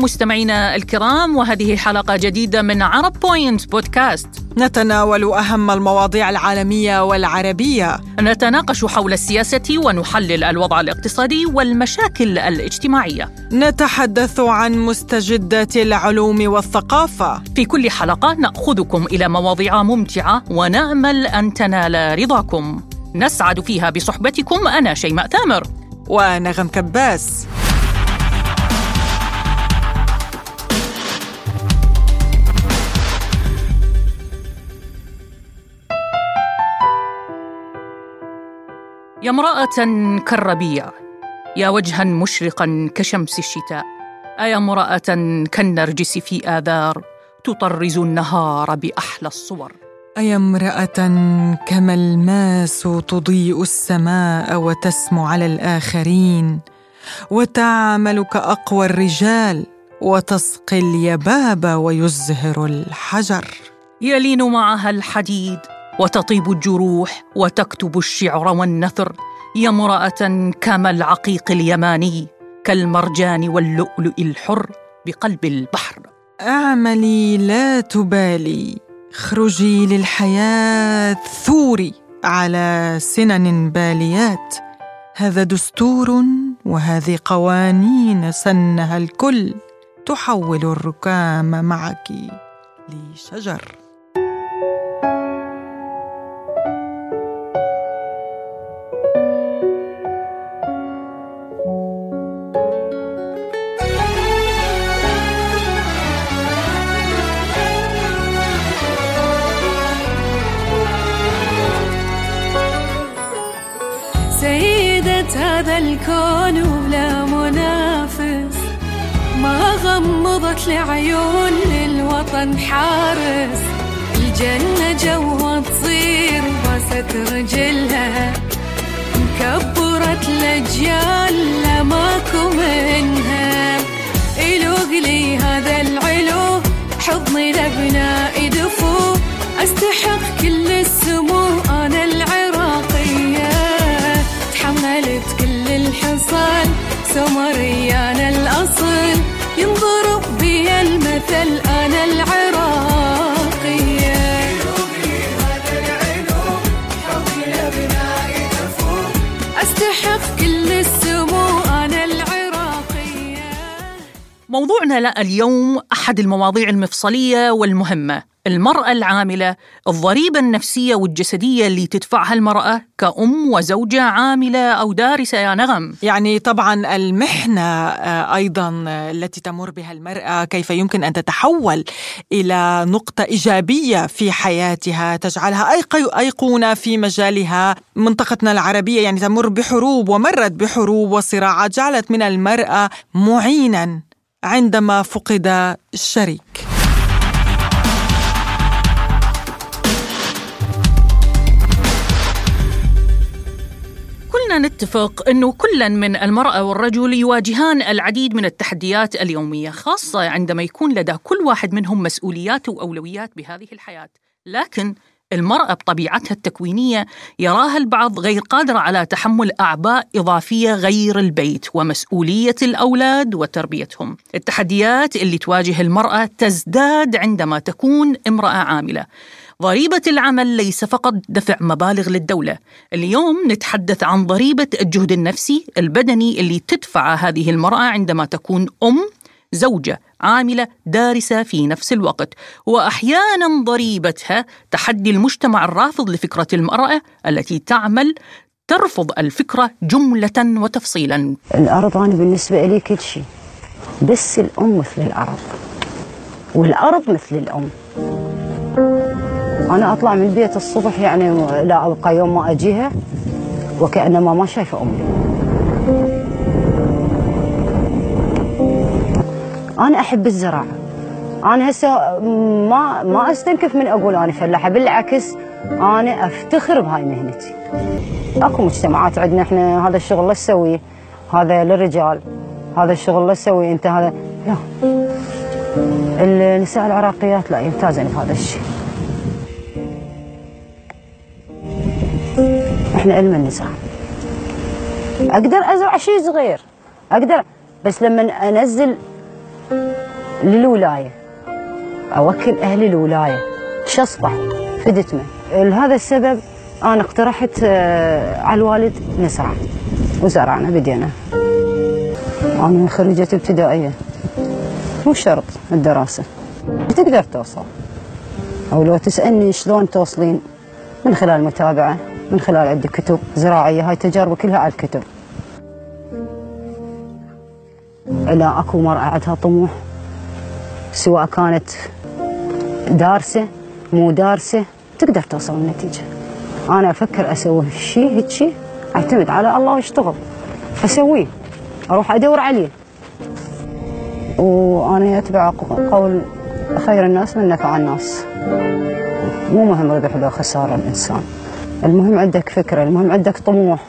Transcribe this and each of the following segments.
مستمعينا الكرام وهذه حلقة جديدة من عرب بوينت بودكاست نتناول أهم المواضيع العالمية والعربية. نتناقش حول السياسة ونحلل الوضع الاقتصادي والمشاكل الاجتماعية. نتحدث عن مستجدات العلوم والثقافة. في كل حلقة نأخذكم إلى مواضيع ممتعة ونأمل أن تنال رضاكم. نسعد فيها بصحبتكم أنا شيماء تامر. ونغم كباس. يا امرأة كالربيع يا وجها مشرقا كشمس الشتاء أيا امرأة كالنرجس في آذار تطرز النهار بأحلى الصور. أيا امرأة كما الماس تضيء السماء وتسمو على الآخرين وتعمل كأقوى الرجال وتسقي اليباب ويزهر الحجر. يلين معها الحديد وتطيب الجروح وتكتب الشعر والنثر يا امرأة كما العقيق اليماني كالمرجان واللؤلؤ الحر بقلب البحر. أعملي لا تبالي اخرجي للحياة ثوري على سنن باليات. هذا دستور وهذه قوانين سنها الكل تحول الركام معك لشجر. هذا الكون ولا منافس. ما غمضت لعيون للوطن حارس. الجنة جوا تصير باست رجلها. مكبرت الأجيال لماكو منها. إلوق لي هذا العلو حضني لبناء دفو. أستحق كل الحصان سمريان الأصل. ينضرب بي المثل أنا العراقية أستحق كل السمو أنا العراقية موضوعنا اليوم أحد المواضيع المفصلية والمهمة. المرأة العاملة الضريبة النفسية والجسدية اللي تدفعها المرأة كأم وزوجة عاملة أو دارسة يا نغم. يعني طبعا المحنة آه، أيضا التي تمر بها المرأة كيف يمكن أن تتحول إلى نقطة إيجابية في حياتها تجعلها أيقونة في مجالها. منطقتنا العربية يعني تمر بحروب ومرت بحروب وصراعات جعلت من المرأة معينا عندما فقد الشريك. خلينا نتفق أنه كلا من المرأة والرجل يواجهان العديد من التحديات اليومية خاصة عندما يكون لدى كل واحد منهم مسؤوليات وأولويات بهذه الحياة لكن المرأة بطبيعتها التكوينية يراها البعض غير قادرة على تحمل أعباء إضافية غير البيت ومسؤولية الأولاد وتربيتهم. التحديات اللي تواجه المرأة تزداد عندما تكون امرأة عاملة. ضريبة العمل ليس فقط دفع مبالغ للدولة. اليوم نتحدث عن ضريبة الجهد النفسي البدني اللي تدفع هذه المرأة عندما تكون أم زوجة عاملة دارسة في نفس الوقت. وأحيانا ضريبتها تحدي المجتمع الرافض لفكرة المرأة التي تعمل ترفض الفكرة جملة وتفصيلا. الأرض أنا بالنسبة لي كل شيء بس الأم مثل الأرض والأرض مثل الأم. أنا أطلع من البيت الصبح يعني لا أبقى يوم ما أجيها وكأنما ما شايفة أمي. أنا أحب الزراعة. أنا هسه ما ما أستنكف من أقول أنا فلاحة بالعكس أنا أفتخر بهاي مهنتي. أكو مجتمعات عندنا إحنا هذا الشغل لا تسويه هذا للرجال هذا الشغل لا تسويه أنت هذا لا. النساء العراقيات لا يمتازن بهذا الشيء. إحنا علم النساء. أقدر أزرع شيء صغير. أقدر. بس لما أنزل للولاية أوكل أهل الولاية. شصبح فدتمه لهذا السبب أنا اقترحت آه، على الوالد نزرع وزرعنا بدينا. أنا خريجة ابتدائية. مو شرط الدراسة. تقدر توصل. أو لو تسألني شلون توصلين من خلال متابعة. من خلال عندي كتب زراعية. هاي تجارب كلها على الكتب. إلا أكو مرأة عندها طموح سواء كانت دارسة مو دارسة تقدر توصل النتيجة. أنا أفكر أسوي شيء هيك أعتمد على الله واشتغل أسويه. أروح أدور عليه. وأنا أتبع قول خير الناس من نفع الناس. مو مهم ربح لو خسارة الإنسان. المهم عندك فكرة المهم عندك طموح.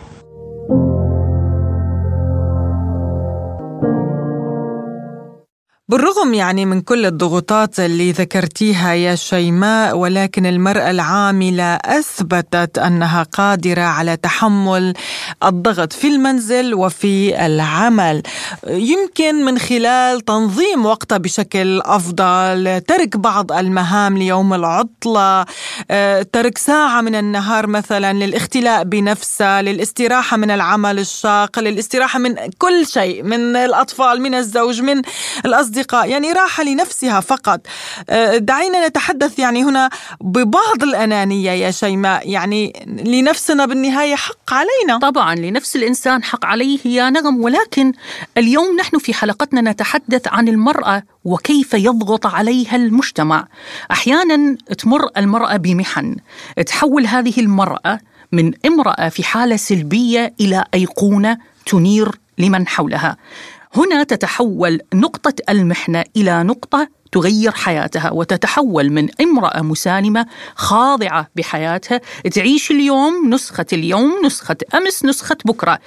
بالرغم يعني من كل الضغوطات اللي ذكرتيها يا شيماء ولكن المرأة العاملة أثبتت أنها قادرة على تحمل الضغط في المنزل وفي العمل. يمكن من خلال تنظيم وقتها بشكل أفضل ترك بعض المهام ليوم العطلة آه، ترك ساعة من النهار مثلا للاختلاء بنفسها للاستراحة من العمل الشاق للاستراحة من كل شيء من الأطفال من الزوج من الأصدقاء. يعني راحة لنفسها فقط. آه، دعينا نتحدث يعني هنا ببعض الأنانية يا شيماء. يعني لنفسنا بالنهاية حق علينا. طبعا لنفس الإنسان حق عليه يا نغم ولكن اليوم نحن في حلقتنا نتحدث عن المرأة وكيف يضغط عليها المجتمع. أحيانا تمر المرأة بمحن. تحول هذه المرأة من امرأة في حالة سلبية إلى أيقونة تنير لمن حولها. هنا تتحول نقطة المحنة إلى نقطة تغير حياتها وتتحول من امرأة مسالمة خاضعة بحياتها تعيش اليوم نسخة اليوم نسخة أمس نسخة بكرة.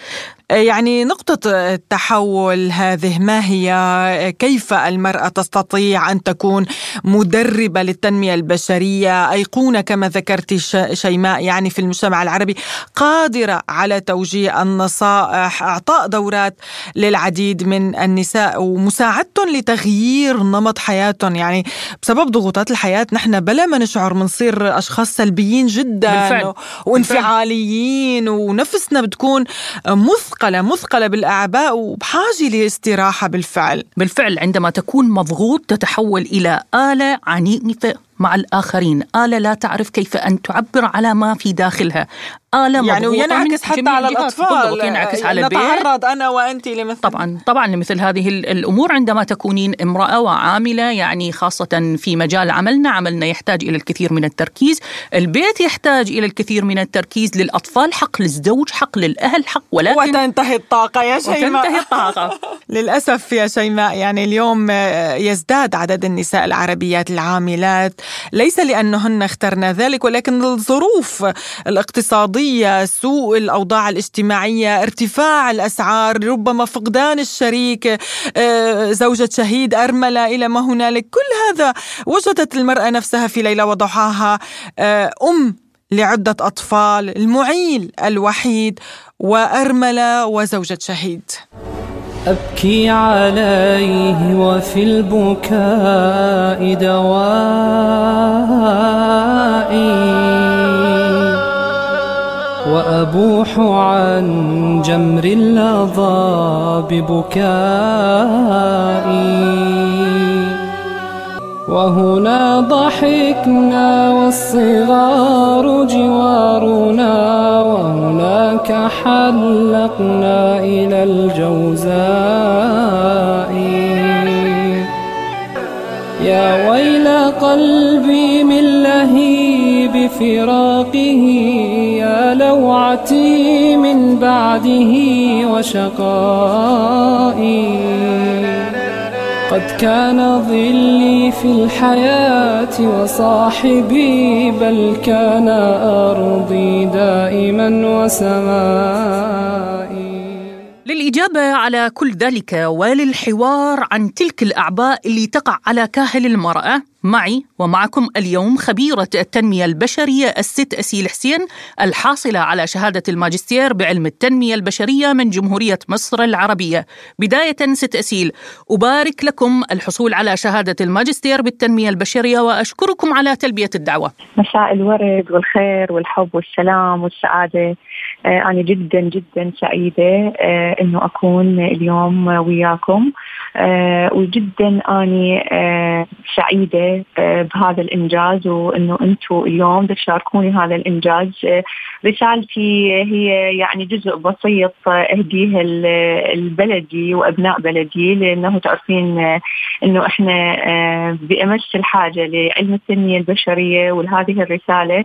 يعني نقطة التحول هذه ما هي؟ كيف المرأة تستطيع أن تكون مدربة للتنمية البشرية؟ أيقونة كما ذكرت شيماء يعني في المجتمع العربي قادرة على توجيه النصائح أعطاء دورات للعديد من النساء ومساعدتهم لتغيير نمط حياتهم يعني بسبب ضغوطات الحياة نحن بلا ما نشعر بنصير أشخاص سلبيين جدا بالفعل. وانفعاليين. ونفسنا بتكون مثقلة مثقلة بالأعباء وبحاجة لاستراحة بالفعل. بالفعل عندما تكون مضغوط تتحول إلى آلة عنيفة مع الآخرين. آلة لا تعرف كيف أن تعبر على ما في داخلها. آلة يعني وينعكس حتى على. الأطفال. ينعكس على البيت. نتعرض أنا وأنت لمثل طبعا طبعا لمثل هذه ال- الأمور. عندما تكونين امرأة وعاملة يعني خاصة في مجال عملنا عملنا يحتاج إلى الكثير من التركيز. البيت يحتاج إلى الكثير من التركيز للأطفال. حق للزوج حق للأهل حق ولكن وتنتهي الطاقة يا شيماء. وتنتهي الطاقة. للأسف يا شيماء يعني اليوم آه، يزداد عدد النساء العربيات العاملات. ليس لأنهن اخترنا ذلك ولكن الظروف الاقتصادية سوء الأوضاع الاجتماعية ارتفاع الأسعار ربما فقدان الشريك آه، زوجة شهيد أرملة إلى ما هنالك كل هذا وجدت المرأة نفسها في ليلة وضحاها آه، أم لعدة أطفال المعيل الوحيد وأرملة وزوجة شهيد. أبكي عليه وفي البكاء دوائي وأبوح عن جمر اللظى ببكائي وهنا ضحكنا والصغار جوارنا وهناك حلقنا إلى الجوزاء. يا ويل قلبي من لهيب فراقه يا لوعتي من بعده وشقائي. قد كان ظلي في الحياة وصاحبي بل كان أرضي دائما وسمائي للإجابة على كل ذلك وللحوار عن تلك الأعباء اللي تقع على كاهل المرأة معي ومعكم اليوم خبيرة التنمية البشرية الست أسيل حسين الحاصلة على شهادة الماجستير بعلم التنمية البشرية من جمهورية مصر العربية. بداية ست أسيل أبارك لكم الحصول على شهادة الماجستير بالتنمية البشرية وأشكركم على تلبية الدعوة. مساء الورد والخير والحب والسلام والسعادة. أنا جدا جدا سعيدة آه، أنه أكون اليوم وياكم. آه، وجدا أنا سعيدة بهذا الإنجاز وأنه أنتم اليوم تشاركوني هذا الإنجاز. رسالتي هي يعني جزء بسيط أهديه لبلدي وأبناء بلدي لأنه تعرفين أنه إحنا بأمس الحاجة لعلم التنمية البشرية وهذه الرسالة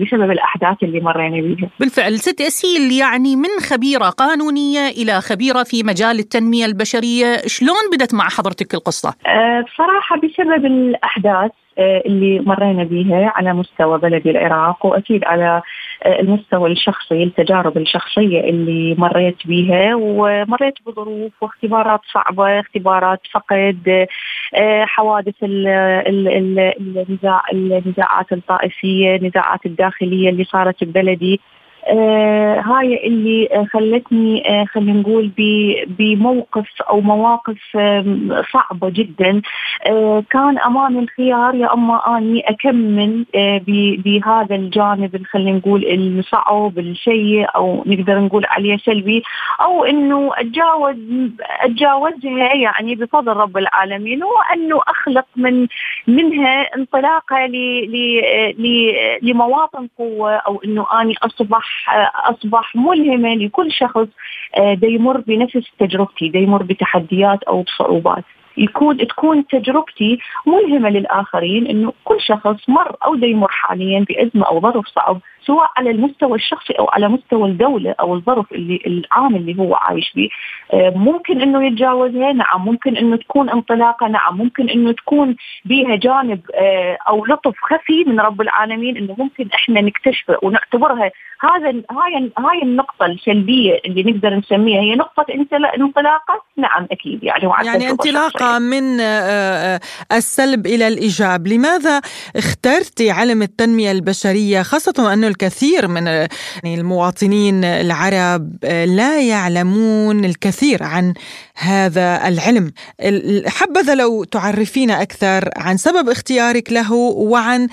بسبب الأحداث اللي مرينا بها بالفعل ست أسيل يعني من خبيرة قانونية إلى خبيرة في مجال التنمية البشرية شلون بدت مع حضرتك القصة؟ أه بصراحة بسبب الأحداث أه اللي مرينا بها على مستوى بلد العراق وأكيد على أه المستوى الشخصي التجارب الشخصية اللي مريت بها ومريت بظروف واختبارات صعبة اختبارات فقد أه حوادث النزاع النزاعات الطائفية النزاعات الداخلية اللي صارت ببلدي هاي اللي آه خلتني آه خلينا نقول بموقف أو مواقف آه صعبة جدا. آه كان امامي الخيار يا أما أني أكمل آه بهذا الجانب خلينا نقول الصعب السيء أو نقدر نقول عليه سلبي أو إنه أتجاوز أتجاوزها يعني بفضل رب العالمين وانه أخلق من منها انطلاقة لمواطن قوة أو إنه أني أصبح أصبح ملهمه لكل شخص دا يمر بنفس تجربتي يمر بتحديات أو بصعوبات. يكون تكون تجربتي ملهمة للآخرين إنه كل شخص مر أو دا يمر حاليا بأزمة أو ظرف صعب. سواء على المستوى الشخصي أو على مستوى الدولة أو الظرف اللي العام اللي هو عايش فيه ممكن إنه يتجاوزها نعم ممكن إنه تكون انطلاقة نعم ممكن إنه تكون بها جانب أو لطف خفي من رب العالمين إنه ممكن إحنا نكتشفه ونعتبرها. هذا هاي هاي النقطة السلبية اللي نقدر نسميها. هي نقطة انطلاقة؟ نعم أكيد يعني يعني انطلاقة من السلب إلى الإيجاب. لماذا اخترتي علم التنمية البشرية خاصة أنه الكثير من المواطنين العرب لا يعلمون الكثير عن هذا العلم. حبذا لو تعرفينا أكثر عن سبب اختيارك له وعن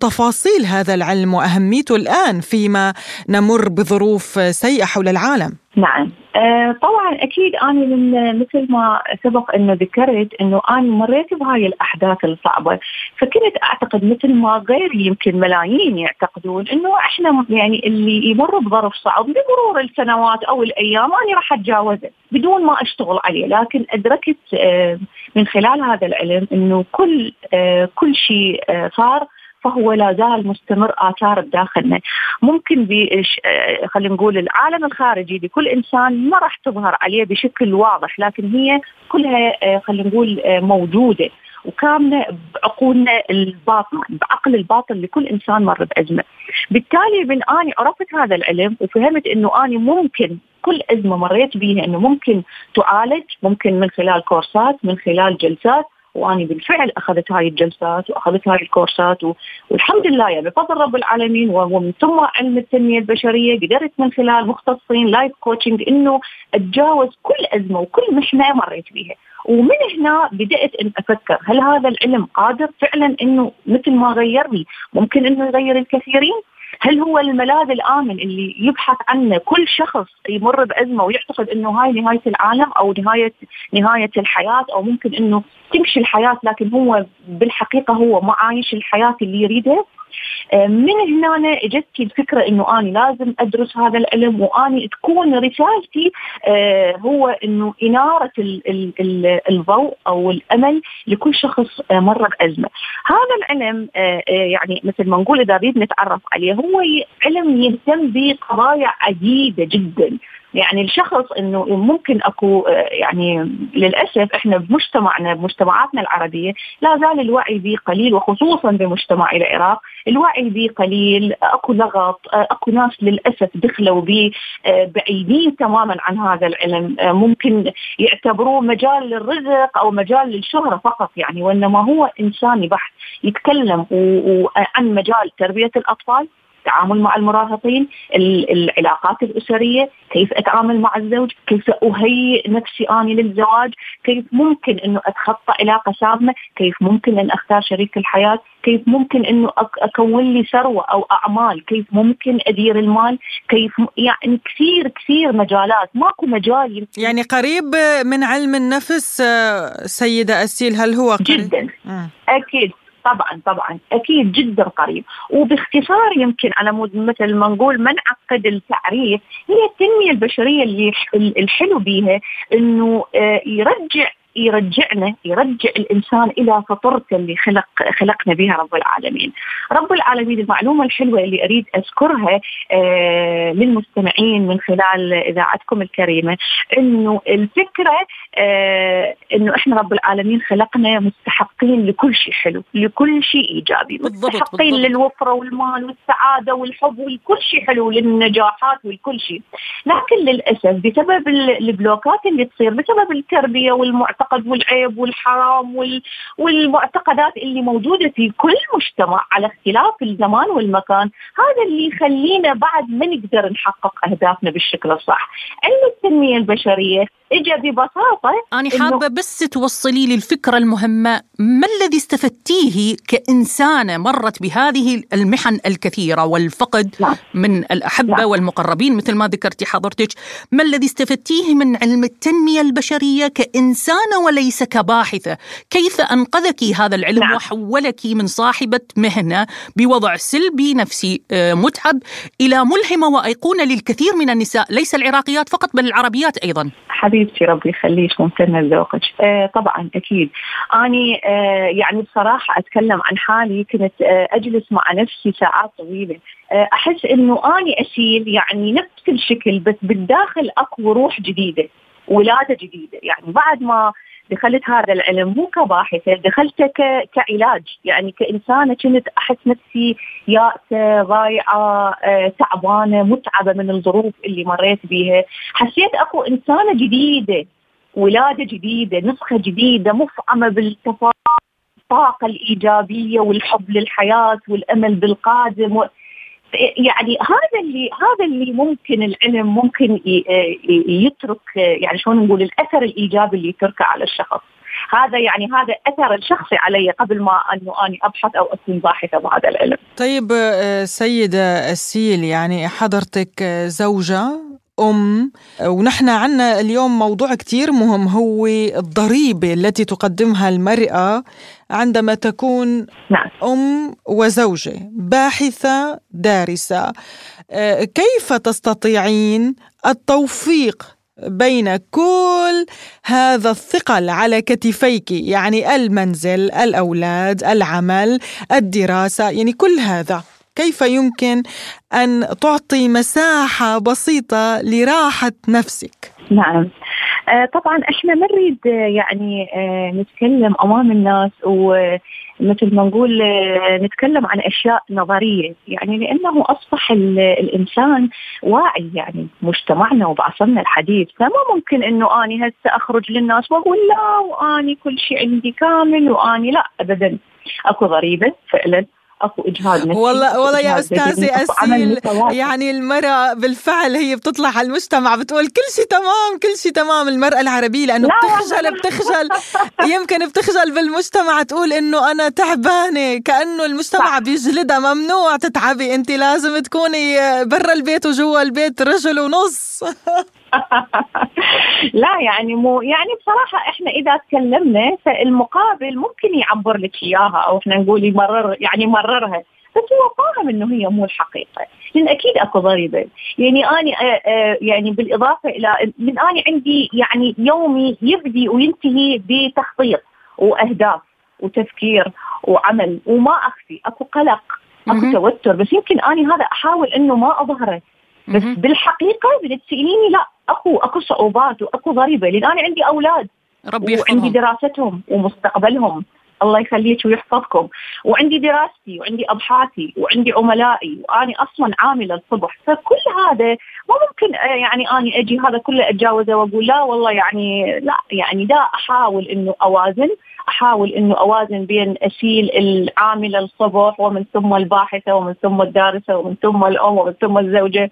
تفاصيل هذا العلم وأهميته الآن فيما نمر بظروف سيئة حول العالم. نعم. آه طبعا أكيد أنا من مثل ما سبق إنه ذكرت إنه أنا مريت بهاي الأحداث الصعبة. فكنت أعتقد مثل ما غيري يمكن ملايين يعتقدون إنه إحنا يعني اللي يمر بظرف صعب بمرور السنوات أو الأيام أنا راح أتجاوزه بدون ما أشتغل عليه. لكن أدركت آه من خلال هذا العلم إنه كل آه كل شيء صار فهو لا زال مستمر اثار بداخلنا ممكن خلينا نقول العالم الخارجي لكل إنسان ما راح تظهر عليه بشكل واضح لكن هي كلها خلينا نقول موجودة وكاملة بعقولنا الباطنة بعقل الباطن لكل إنسان مر بأزمة. بالتالي من آني عرفت هذا العلم وفهمت إنه آني ممكن كل أزمة مريت بها إنه ممكن تعالج ممكن من خلال كورسات من خلال جلسات واني بالفعل أخذت هاي الجلسات وأخذت هاي الكورسات والحمد لله يعني بفضل رب العالمين ومن ثم علم التنمية البشرية قدرت من خلال مختصين life coaching إنه أتجاوز كل أزمة وكل محنة مريت بها ومن هنا بدأت أن أفكر هل هذا العلم قادر فعلا إنه مثل ما غيرني؟ ممكن إنه يغير الكثيرين؟ هل هو الملاذ الآمن اللي يبحث عنه كل شخص يمر بأزمة ويعتقد إنه هاي نهاية العالم أو نهايه نهاية الحياة أو ممكن إنه تمشي الحياة لكن هو بالحقيقة هو ما عايش الحياة اللي يريدها من هنا اجتني الفكرة إنه أنا لازم أدرس هذا العلم واني تكون رسالتي هو إنه إنارة الضوء أو الأمل لكل شخص مر بأزمة. هذا العلم يعني مثل ما نقول إذا نتعرف عليه هو علم يهتم بقضايا عديده جدا يعني الشخص إنه ممكن أكو آه، يعني للأسف إحنا بمجتمعنا بمجتمعاتنا العربية لا زال الوعي به قليل وخصوصا بمجتمع العراق. الوعي به قليل أكو لغط آه، أكو ناس للأسف دخلوا به آه، بعيدين تماما عن هذا العلم. ممكن يعتبروه مجال للرزق أو مجال للشهرة فقط يعني وإنما هو انساني بحت يتكلم عن مجال تربية الأطفال. التعامل مع المراهقين العلاقات الأسرية كيف أتعامل مع الزوج كيف أهيئ نفسي أني للزواج كيف ممكن أنه أتخطى علاقة سامة كيف ممكن أن أختار شريك الحياة كيف ممكن أنه أكون لي ثروة أو أعمال كيف ممكن أدير المال كيف يعني كثير كثير مجالات ماكو مجال يعني قريب من علم النفس آه، سيدة أسيل هل هو قريب؟ جدا. أكيد. طبعا طبعا. أكيد جدا قريب. وباختصار يمكن على مود مثل ما نقول ما نعقد التعريف هي التنمية البشرية اللي الحلو بيها إنه آه، يرجع يرجعنا يرجع الإنسان إلى فطرته اللي خلق خلقنا بها رب العالمين. رب العالمين المعلومة الحلوة اللي أريد أذكرها آه للمستمعين من خلال إذاعتكم الكريمة إنه الفكرة آه إنه إحنا رب العالمين خلقنا مستحقين لكل شيء حلو، لكل شيء إيجابي، بالضبط مستحقين بالضبط. للوفره والمال والسعادة والحب ولكل شيء حلو للنجاحات ولكل شيء. لكن للأسف بسبب البلوكات اللي تصير بسبب التربية والمعتقد المعتقد والعيب والحرام وال... والمعتقدات اللي موجودة في كل مجتمع على اختلاف الزمان والمكان هذا اللي يخلينا بعد ما نقدر نحقق أهدافنا بالشكل الصح. علم التنمية البشرية اجى ببساطة أنا حابة بس توصلي لي الفكرة المهمة ما الذي استفدتيه كإنسانة مرت بهذه المحن الكثيرة والفقد لا. من الأحبة لا. والمقربين مثل ما ذكرتي حضرتك ما الذي استفدتيه من علم التنمية البشرية كإنسانة وليس كباحثة كيف أنقذك هذا العلم نعم. وحولك من صاحبة مهنة بوضع سلبي نفسي آه، متعب إلى ملهمة وأيقونة للكثير من النساء ليس العراقيات فقط بل العربيات أيضا حبيبتي ربي يخليك ممتنة لذوقك آه طبعا أكيد. أنا آه يعني بصراحة أتكلم عن حالي كنت آه أجلس مع نفسي ساعات طويلة. آه أحس إنه أني أسيل يعني نفس الشكل بس بالداخل أكو روح جديدة ولادة جديدة. يعني بعد ما دخلت هذا العلم مو كباحثة دخلته كعلاج. يعني كإنسانة كنت أحس نفسي يائسة ضايعة آه، تعبانة متعبة من الظروف اللي مريت بيها. حسيت أكو إنسانة جديدة ولادة جديدة نسخة جديدة مفعمة بالتفاؤل الطاقة الإيجابية والحب للحياة والأمل بالقادم و... يعني هذا اللي هذا اللي ممكن العلم ممكن يترك يعني شلون نقول الأثر الإيجابي اللي يتركه على الشخص هذا يعني هذا أثر الشخصي علي قبل ما انه اني ابحث أو أكون باحثة بهذا العلم. طيب سيدة السيل يعني حضرتك زوجة أم. ونحن عنا اليوم موضوع كتير مهم هو الضريبة التي تقدمها المرأة عندما تكون نعم. أم وزوجة باحثة دارسة. كيف تستطيعين التوفيق بين كل هذا الثقل على كتفيك؟ يعني المنزل الأولاد العمل الدراسة يعني كل هذا. كيف يمكن أن تعطي مساحة بسيطة لراحة نفسك؟ نعم. آه طبعا إحنا ما نريد يعني آه نتكلم أمام الناس ومثل ما نقول آه نتكلم عن أشياء نظرية. يعني لأنه أصبح الإنسان واعي يعني مجتمعنا وبعصرنا الحديث. فما ممكن إنه آني هسه أخرج للناس وأقول لا وآني كل شيء عندي كامل وآني لا ابدا. أكو ضريبه فعلا. أكو اجهاد نفسي والله والله يا استاذه أسيل يعني المرأة بالفعل هي بتطلع على المجتمع بتقول كل شيء تمام كل شيء تمام. المرأة العربية لأنه بتخجل بتخجل. يمكن بتخجل بالمجتمع تقول إنه أنا تعبانة كأنه المجتمع بيجلدها ممنوع تتعبي. انت لازم تكوني برا البيت وجوا البيت رجل ونص. لا يعني مو يعني بصراحة إحنا إذا تكلمنا فالمقابل ممكن يعبر لك إياها أو إحنا نقول يمرر يعني مررها. بس هو فاهم إنه هي مو الحقيقة، لأن أكيد أكو ضريبة، يعني اني آه، آه، يعني بالإضافة إلى من اني عندي يعني يومي يبدي وينتهي بتخطيط وأهداف وتفكير وعمل وما أخفي، أكو قلق، أكو توتر، بس يمكن اني هذا أحاول إنه ما أظهره. بس. بالحقيقة بتساليني لا اكو اكو صعوبات واكو ضريبة. لأن أنا عندي أولاد ربي وعندي يحفظهم دراستهم ومستقبلهم. الله يخليك ويحفظكم. وعندي دراستي وعندي ابحاثي وعندي عملائي واني أصلا عاملة الصبح. فكل هذا ما ممكن آه، يعني اني أجي هذا كله أتجاوزه وأقول لا والله يعني لا يعني دا أحاول إنه أوازن. أحاول إنه أوازن بين اسيل العامله الصبح ومن ثم الباحثة ومن ثم الدارسة ومن ثم الأم ومن ثم الزوجة.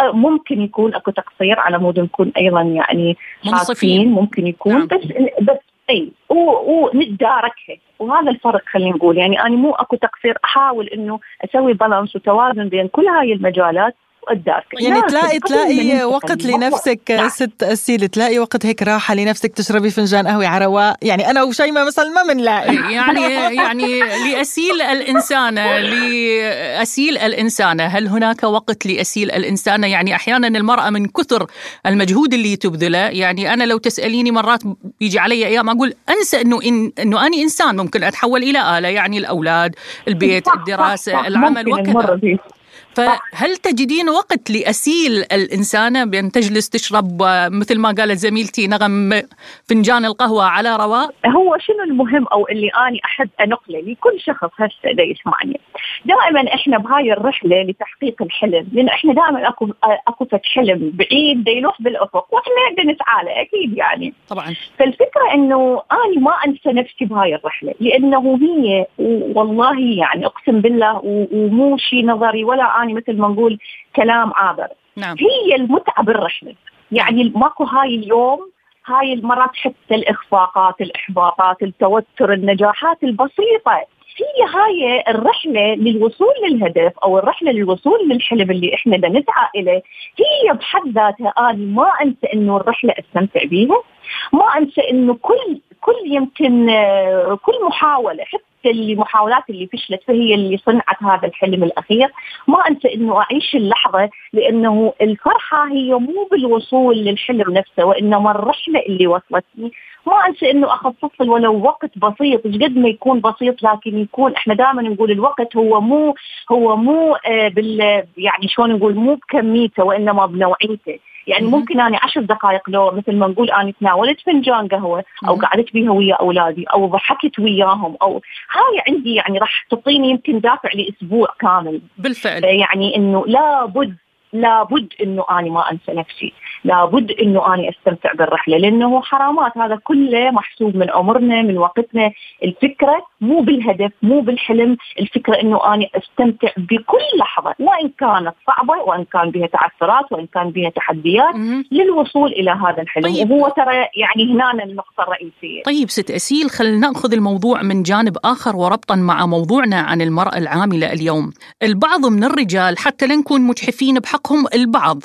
ممكن يكون أكو تقصير على مود نكون أيضا يعني منصفين. ممكن يكون نعم. بس بس إي ونتداركها. وهذا الفرق خلينا نقول. يعني أنا مو أكو تقصير. أحاول إنه أسوي بالانس وتوازن بين كل هاي المجالات. واتدارك يعني تلاقي تلاقي وقت لنفسك نعم. ست أسيل تلاقي وقت هيك راحة لنفسك تشربي فنجان قهوة على رواق. يعني أنا وشيماء مثلا ما بنلاقي يعني يعني لأسيل الإنسانة لأسيل الإنسانة هل هناك وقت لأسيل الإنسانة يعني أحيانا المرأة من كثر المجهود اللي تبذله يعني أنا لو تسأليني مرات يجي علي أيام أقول أنسى أنه إن أنه أنا إنسان ممكن أتحول إلى آلة. يعني الأولاد البيت صح، صح، الدراسة صح، العمل وكذا. فهل تجدين وقت لأسيل الإنسانة بأن تجلس تشرب مثل ما قالت زميلتي نغم فنجان القهوة على رواق هو شنو المهم أو اللي أني أحب انقله لكل شخص هسه دا يسمعني. دائما إحنا بهاي الرحلة لتحقيق الحلم لأن إحنا دائما أكو فد حلم بعيد دا يلوح بالأفق وإحنا بدنا نسعى له أكيد يعني. طبعا. فالفكرة إنه أنا ما أنسى نفسي بهاي الرحلة لأنه هي والله يعني أقسم بالله ومو شيء نظري ولا اني مثل ما نقول كلام عابر نعم. هي المتعة بالرحلة. يعني ماكو هاي اليوم هاي المرات حتى الإخفاقات الإحباطات التوتر النجاحات البسيطة. هي هاي الرحلة للوصول للهدف أو الرحلة للوصول للحلم اللي إحنا بدنا نسعى إليه. هي بحد ذاتها أنا ما أنسى إنه الرحلة أستمتع بيها. ما أنسى إنه كل كل يمكن آه، كل محاولة حتى المحاولات اللي فشلت فهي اللي صنعت هذا الحلم الأخير. ما أنسى إنه أعيش اللحظة لأنه الفرحة هي مو بالوصول للحلم نفسه وإنما الرحلة اللي وصلتني ما أنسى إنه اخصص ولو وقت بسيط إيش قد ما يكون بسيط لكن يكون إحنا دائما نقول الوقت هو مو هو مو آه بال يعني شلون نقول مو بكميته وإنما بنوعيته. يعني. ممكن أنا عشر دقائق لو مثل ما نقول أنا تناولت فنجان قهوه أو مهم. قعدت بيها ويا أولادي أو ضحكت وياهم أو هاي عندي يعني راح تعطيني يمكن دافع لأسبوع كامل بالفعل يعني إنه لابد لابد إنه أني ما أنسى نفسي، لابد إنه اني أستمتع بالرحلة لأنه حرامات هذا كله محسوب من عمرنا من وقتنا، الفكرة مو بالهدف مو بالحلم، الفكرة إنه اني أستمتع بكل لحظة وان كانت صعبة وإن كان بها تعثرات وإن كان بها تحديات. للوصول إلى هذا الحلم، طيب. وهو ترى يعني هنا النقطة الرئيسية. طيب ست أسيل خلينا نأخذ الموضوع من جانب آخر وربطا مع موضوعنا عن المرأة العاملة اليوم البعض من الرجال حتى لا نكون مجحفين بحقهم البعض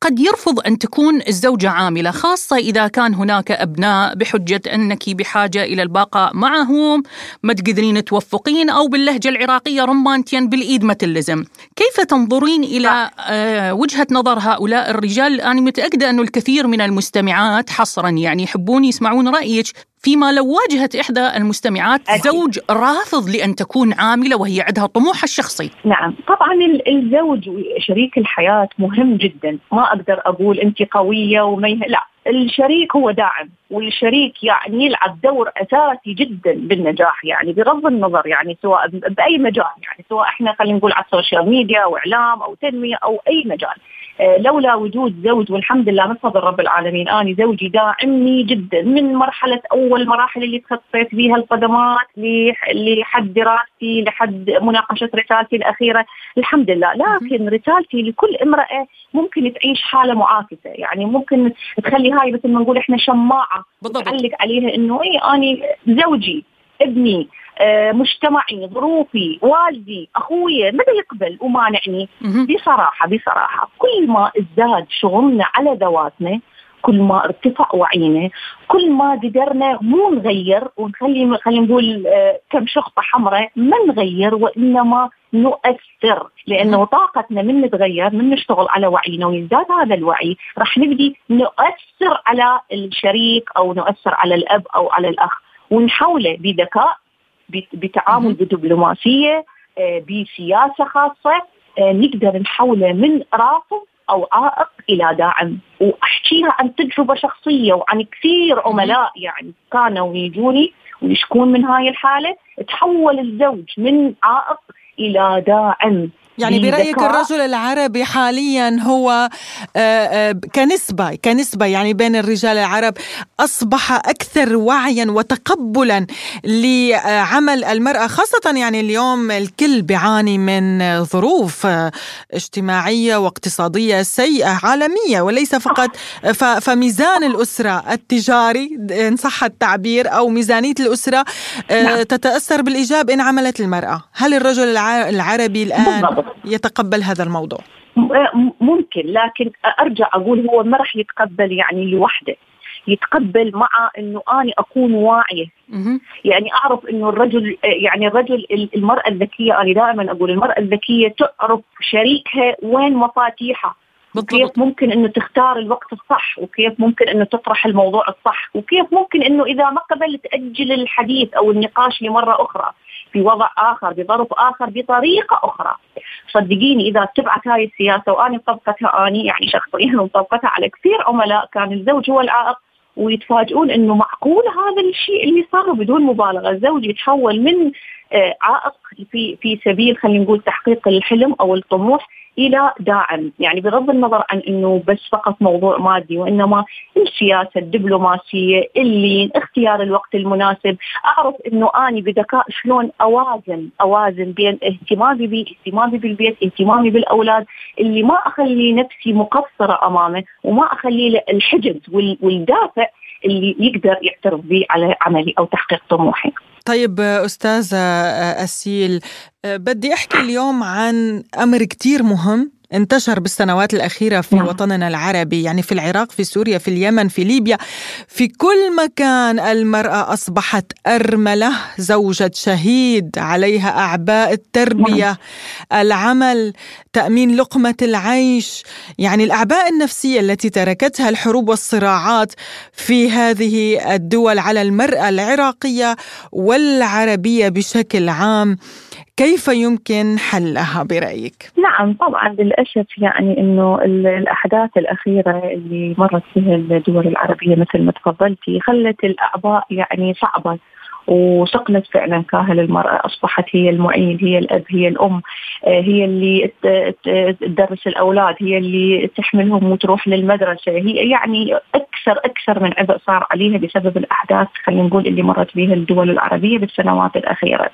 قد يرفض أن تكون الزوجة عاملة خاصة إذا كان هناك أبناء بحجة أنك بحاجة إلى البقاء معهم ما تقدرين توفقين أو باللهجة العراقية رمانتين بالإيد ما تلزم. كيف تنظرين إلى آه وجهة نظر هؤلاء الرجال؟ أنا متأكدة أنه الكثير من المستمعات حصرا يعني يحبون يسمعون رأيك. فيما لو واجهت إحدى المستمعات أكيد. زوج رافض لأن تكون عاملة وهي عندها طموحها الشخصي. نعم. طبعا ال- الزوج وشريك الحياة مهم جدا. ما أقدر أقول أنت قوية وما يه... لا الشريك هو داعم والشريك يعني يلعب دور أساسي جدا بالنجاح يعني بغض النظر يعني سواء ب- بأي مجال يعني سواء إحنا خلينا نقول على ال social media أو إعلام أو تنمية أو أي مجال. لولا وجود زوج والحمد لله من فضل رب العالمين أنا زوجي داعمني جدا من مرحلة أول المراحل اللي تخطيت بها القدمات لح- لحد دراستي لحد مناقشة رسالتي الأخيرة. الحمد لله. لكن رسالتي لكل امرأة ممكن تعيش حالة معاكسة يعني ممكن تخلي هاي مثل ما نقول إحنا شماعة بالضبط. تعلق عليها إنه اي آني زوجي ابني آه، مجتمعي ظروفي والدي أخوي متى يقبل؟ ومانعني. بصراحة بصراحة كل ما ازداد شغلنا على ذواتنا كل ما ارتفع وعينا كل ما قدرنا مو نغير ونخلي خلينا نقول آه، كم شخطه حمراء ما نغير وإنما نؤثر لأنه طاقتنا من نتغير من نشتغل على وعينا ويزداد هذا الوعي راح نبدي نؤثر على الشريك أو نؤثر على الأب أو على الأخ. ونحوله بذكاء بتعامل بدبلوماسية آه، بسياسة خاصة آه، نقدر نحوله من رافض أو عائق إلى داعم. وأحكيها عن تجربة شخصية وعن كثير عملاء يعني كانوا يجوني ويشكون من هاي الحالة. تحول الزوج من عائق إلى داعم. يعني برأيك. الرجل العربي حاليا هو آه، آه، كنسبة كنسبة يعني بين الرجال العرب أصبح أكثر وعيا وتقبلا لعمل المرأة خاصة يعني اليوم الكل بيعاني من ظروف آه، اجتماعية واقتصادية سيئة عالمية وليس فقط فميزان الأسرة التجاري إن صح التعبير أو ميزانية الأسرة نعم. تتأثر بالإيجاب إن عملت المرأة هل الرجل الع- العربي الآن بالضبط. يتقبل هذا الموضوع؟ ممكن لكن أرجع أقول هو ما راح يتقبل يعني لوحده. يتقبل مع إنه أنا أكون واعية. يعني أعرف إنه الرجل يعني الرجل المرأة الذكية أنا دائما أقول المرأة الذكية تعرف شريكها وين مفاتيحها وكيف ممكن إنه تختار الوقت الصح وكيف ممكن إنه تطرح الموضوع الصح وكيف ممكن إنه إذا ما قبل تأجل الحديث أو النقاش لمرة أخرى. في وضع آخر بظرف آخر بطريقة أخرى. صدقيني إذا اتبعت هاي السياسة وأنا مطبقتها آني يعني شخصيا ومطبقتها على كثير عملاء كان الزوج هو العائق ويتفاجئون إنه معقول هذا الشيء اللي صار بدون مبالغة. الزوج يتحول من عائق في في سبيل خلينا نقول تحقيق الحلم أو الطموح إلى داعم، يعني بغض النظر عن إنه بس فقط موضوع مادي وإنما السياسة الدبلوماسية، اللين، اختيار الوقت المناسب، أعرف إنه أني بذكاء شلون أوازن أوازن بين اهتمامي بي، اهتمامي بالبيت، اهتمامي بالأولاد، اللي ما أخلي نفسي مقصرة أمامه وما أخلي الحجز وال- والدافع اللي يقدر يعترف به على عملي أو تحقيق طموحي. طيب أستاذة أسيل بدي أحكي اليوم عن أمر كتير مهم انتشر بالسنوات الأخيرة في نعم. وطننا العربي يعني في العراق في سوريا في اليمن في ليبيا. في كل مكان المرأة أصبحت أرملة زوجة شهيد عليها أعباء التربية العمل تأمين لقمة العيش. يعني الأعباء النفسية التي تركتها الحروب والصراعات في هذه الدول على المرأة العراقية والعربية بشكل عام كيف يمكن حلها برأيك؟ نعم طبعا للأسف يعني إنه ال- الأحداث الأخيرة اللي مرت فيها الدول العربية مثل ما تفضلتي خلت الاعباء يعني صعبه وثقلت فعلا كاهل المرأة أصبحت هي المعين هي الأب هي الأم آه، هي اللي تدرس الأولاد هي اللي تحملهم وتروح للمدرسة. هي يعني أكثر أكثر من عبء صار عليها بسبب الأحداث خلينا نقول اللي مرت بها الدول العربية بالسنوات الأخيرة.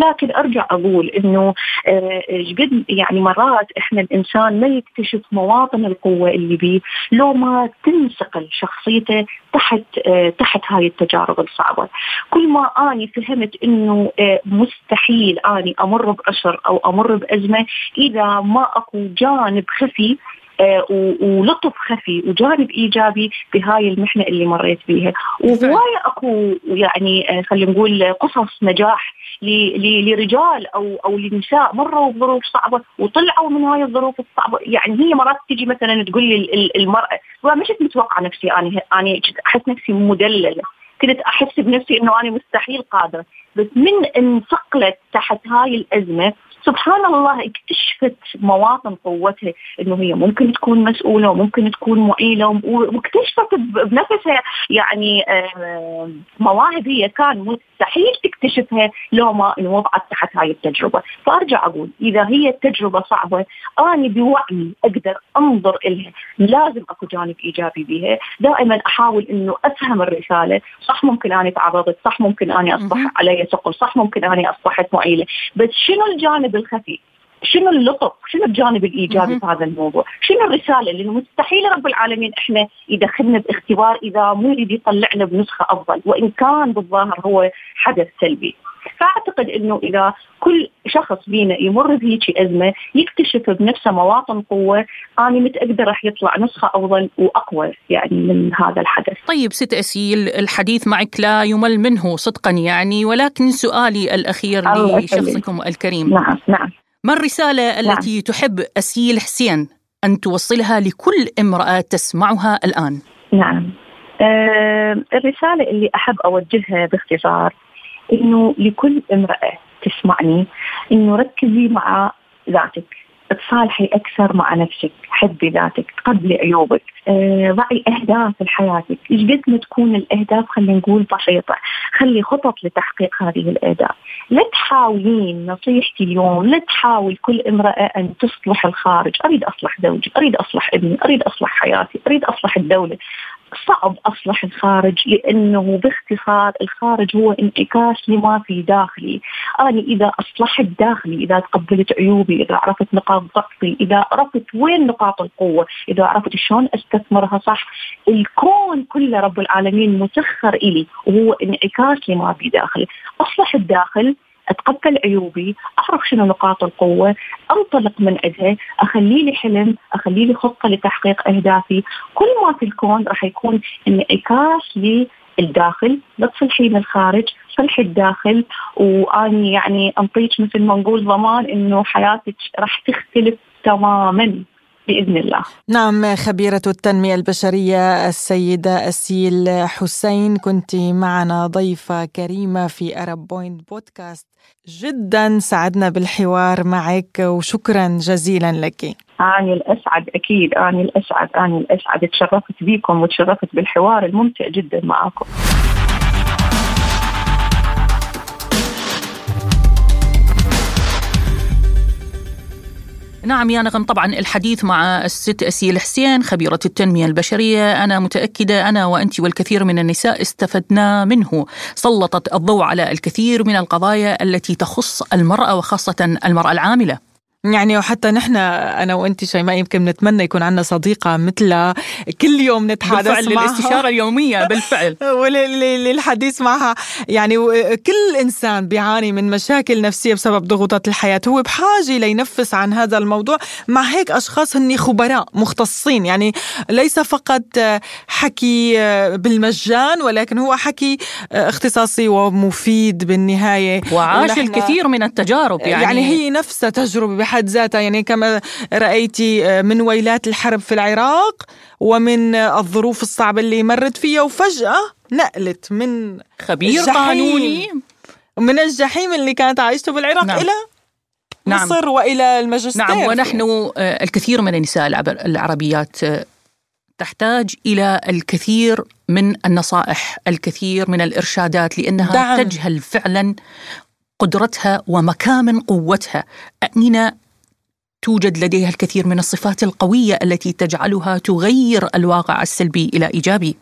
لكن أرجع أقول إنه آه، قد يعني مرات إحنا الإنسان ما يكتشف مواطن القوة اللي بيه لو ما تنسقل شخصيته تحت آه، تحت هاي التجارب الصعبة. كل ما أني فهمت إنه آه، مستحيل أني أمر بعسر أو أمر بأزمة إذا ما أكو جانب خفي آه، ولطف خفي وجانب إيجابي بهاي المحنة اللي مريت بيها. وهوايه أكو يعني آه، خلينا نقول قصص نجاح لرجال أو أو لنساء مروا بظروف صعبة وطلعوا من هاي الظروف الصعبة. يعني هي مرات تجي مثلا تقول لي ال- ال- المرأة والله مش متوقعة نفسي أنا أنا كنت أحس نفسي مدللة. كنت أحس بنفسي إنه أنا مستحيل قادرة. بس من انثقلت تحت هاي الأزمة سبحان الله اكتشفت مواطن قوتها إنه هي ممكن تكون مسؤولة وممكن تكون معيلة واكتشفت بنفسها يعني مواهب هي كان مستحيل تكتشفها لو ما انوضعت تحت هاي التجربة، فأرجع أقول إذا هي التجربه صعبة أنا بوعي أقدر أنظر لها، لازم أكو جانب إيجابي بها، دائما أحاول إنه أفهم الرسالة، صح ممكن أنا تعرضت، صح ممكن أنا أصبح. علي ثقل، صح ممكن أنا أصبحت معيلة، بس شنو الجانب الخفي؟ شنو اللطف؟ شنو الجانب الإيجابي. في هذا الموضوع؟ شنو الرسالة اللي مستحيل رب العالمين إحنا يدخلنا باختبار إذا مو يريد يطلعنا بنسخة أفضل، وإن كان بالظاهر هو حدث سلبي. فأعتقد إنه إذا كل شخص بينا يمر بهيك أزمة يكتشف بنفسه مواطن قوة أنا متاكده راح يطلع نسخة أفضل وأقوى يعني من هذا الحدث. طيب ست أسيل الحديث معك لا يمل منه صدقا يعني ولكن سؤالي الأخير الله لشخصكم الكريم نعم نعم. ما الرسالة التي تحب أسيل حسين أن توصلها لكل امرأة تسمعها الآن؟ نعم آه الرسالة اللي أحب أوجهها باختصار إنه لكل امرأة تسمعني إنه ركزي مع ذاتك تصالحي أكثر مع نفسك، حبي ذاتك، تقبلي عيوبك، آه، ضعي أهداف لحياتك، إيش قد ما تكون الأهداف؟ خلينا نقول بسيطة، خلي خطط لتحقيق هذه الأهداف، لا تحاولين نصيحتي اليوم لا تحاول كل امرأة أن تصلح الخارج، أريد أصلح زوجي، أريد أصلح ابني، أريد أصلح حياتي، أريد أصلح الدولة، صعب اصلح الخارج لأنه باختصار الخارج هو انعكاس لما في داخلي، أنا إذا أصلحت داخلي، إذا تقبلت عيوبي، إذا عرفت نقاط ضعفي، إذا عرفت وين نقاط القوة، إذا عرفت شلون أستثمرها صح، الكون كله رب العالمين مسخر إلي وهو انعكاس لما في داخلي، أصلح الداخل أتقبل عيوبي أعرف شنو نقاط القوة أنطلق من عندها اخلي لي حلم اخلي لي خطة لتحقيق أهدافي. كل ما في الكون راح يكون انعكاس للداخل. لا تصلحين الخارج صلحي الداخل. وأني يعني انطيك مثل ما نقول ضمان إنه حياتك راح تختلف تماما. بإذن الله. نعم خبيرة التنمية البشرية السيدة أسيل حسين كنت معنا ضيفة كريمة في أرب بوينت بودكاست جدا سعدنا بالحوار معك وشكرا جزيلا لك. أنا الأسعد أكيد أنا الأسعد أنا الأسعد. تشرفت بكم وتشرفت بالحوار الممتع جدا معكم. نعم يا نغم طبعا الحديث مع الست أسيل حسين خبيرة التنمية البشرية. أنا متأكدة أنا وأنت والكثير من النساء استفدنا منه. سلطت الضوء على الكثير من القضايا التي تخص المرأة وخاصة المرأة العاملة. يعني وحتى نحن أنا وانت شيماء يمكن نتمنى يكون عندنا صديقة مثلها كل يوم نتحدث بالفعل معها. للاستشارة اليومية بالفعل. وللحديث معها. يعني كل إنسان بيعاني من مشاكل نفسية بسبب ضغوطات الحياة. هو بحاجة لينفس عن هذا الموضوع. مع هيك أشخاص هن خبراء مختصين. يعني ليس فقط حكي بالمجان ولكن هو حكي اختصاصي ومفيد بالنهاية. وعاش الكثير من التجارب يعني, يعني, هي نفسها تجربة. بحد ذاتها يعني كما رأيتي من ويلات الحرب في العراق ومن الظروف الصعبة اللي مرت فيها وفجأة نقلت من خبير. قانوني من الجحيم اللي كانت عايشته بالعراق نعم. إلى نعم. مصر وإلى الماجستير نعم ونحن آه، الكثير من النساء العربيات آه، تحتاج إلى الكثير من النصائح، الكثير من الإرشادات لأنها. دعم. تجهل فعلا قدرتها ومكامن قوتها، أين توجد لديها الكثير من الصفات القوية التي تجعلها تغير الواقع السلبي إلى إيجابي.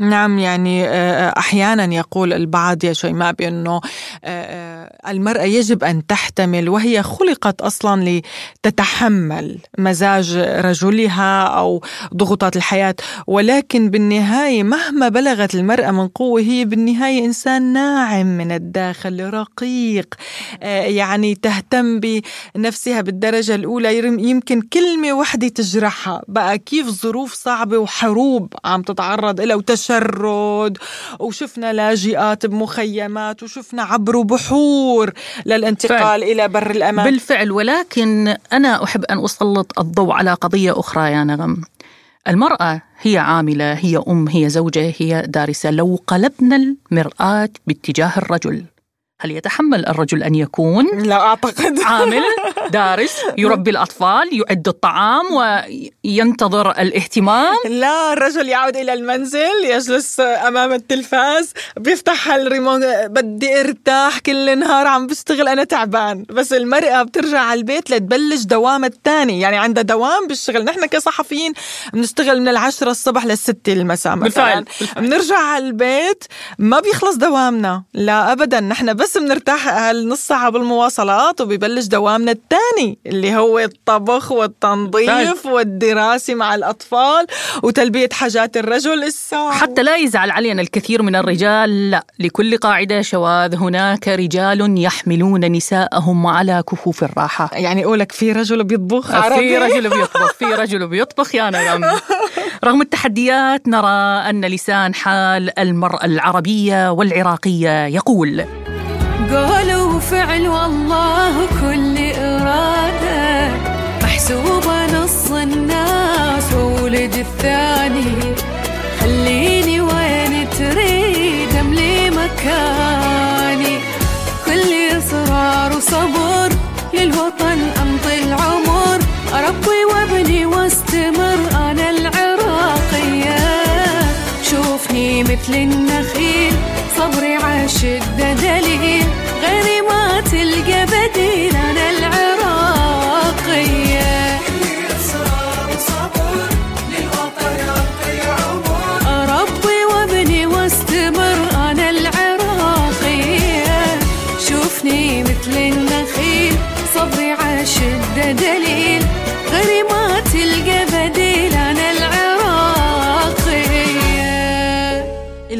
نعم يعني آه، أحيانا يقول البعض يا شيماء بأنه آه، المرأة يجب أن تحتمل وهي خلقت أصلا لتتحمل مزاج رجلها أو ضغوطات الحياة ولكن بالنهاية مهما بلغت المرأة من قوة هي بالنهاية إنسان ناعم من الداخل رقيق آه، يعني تهتم بنفسها بالدرجة الأولى. يمكن كلمة وحده تجرحها بقى كيف ظروف صعبة وحروب عم تتعرض لها وتشرد وشفنا لاجئات بمخيمات وشفنا عبروا بحور للانتقال فعلا. إلى بر الأمان بالفعل ولكن أنا أحب أن أسلط الضوء على قضية أخرى يا نغم. المرأة هي عاملة، هي أم، هي زوجة، هي دارسة، لو قلبنا المرآة باتجاه الرجل هل يتحمل الرجل أن يكون لا أعتقد. عامل دارس يربي الأطفال يعد الطعام وينتظر الاهتمام. لا الرجل يعود إلى المنزل يجلس أمام التلفاز بيفتح الريموت بدي أرتاح كل النهار عم بشتغل أنا تعبان. بس المرأة بترجع على البيت لتبلش دوامها الثاني يعني عندها دوام بالشغل. نحن كصحفيين بنشتغل من العشرة الصبح للستة المساء مثلا. بنرجع على البيت ما بيخلص دوامنا. لا ابدا. نحن بس بنرتاح هالنص ساعة بالمواصلات وبيبلش دوامنا الثاني اللي هو الطبخ والتنظيف والدراسة مع الأطفال وتلبية حاجات الرجل الساعة. حتى لا يزعل علينا الكثير من الرجال لا لكل قاعدة شواذ. هناك رجال يحملون نساءهم على كفوف الراحة. يعني أقولك في رجل بيطبخ في عربي؟ رجل بيطبخ في رجل بيطبخ يا نغم رغم التحديات نرى أن لسان حال المرأة العربية والعراقية يقول قول وفعل والله كل إرادة. محسوبة نص الناس وولد الثاني. خليني وين تريد أملي مكاني. كل إصرار وصبر للوطن أمضي العمر. أربي وابني واستمر أنا العراقية. شوفني مثل النخيل صبري عالشدة دليل. غيري ما تلقى بديل.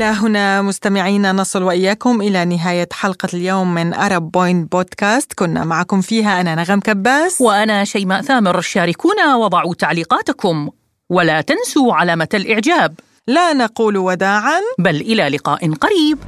إلى هنا مستمعينا نصل وإياكم إلى نهاية حلقة اليوم من أرب بوينت بودكاست كنا معكم فيها أنا نغم كباس. وأنا شيماء ثامر. شاركونا وضعوا تعليقاتكم. ولا تنسوا علامة الإعجاب. لا نقول وداعا. بل إلى لقاء قريب.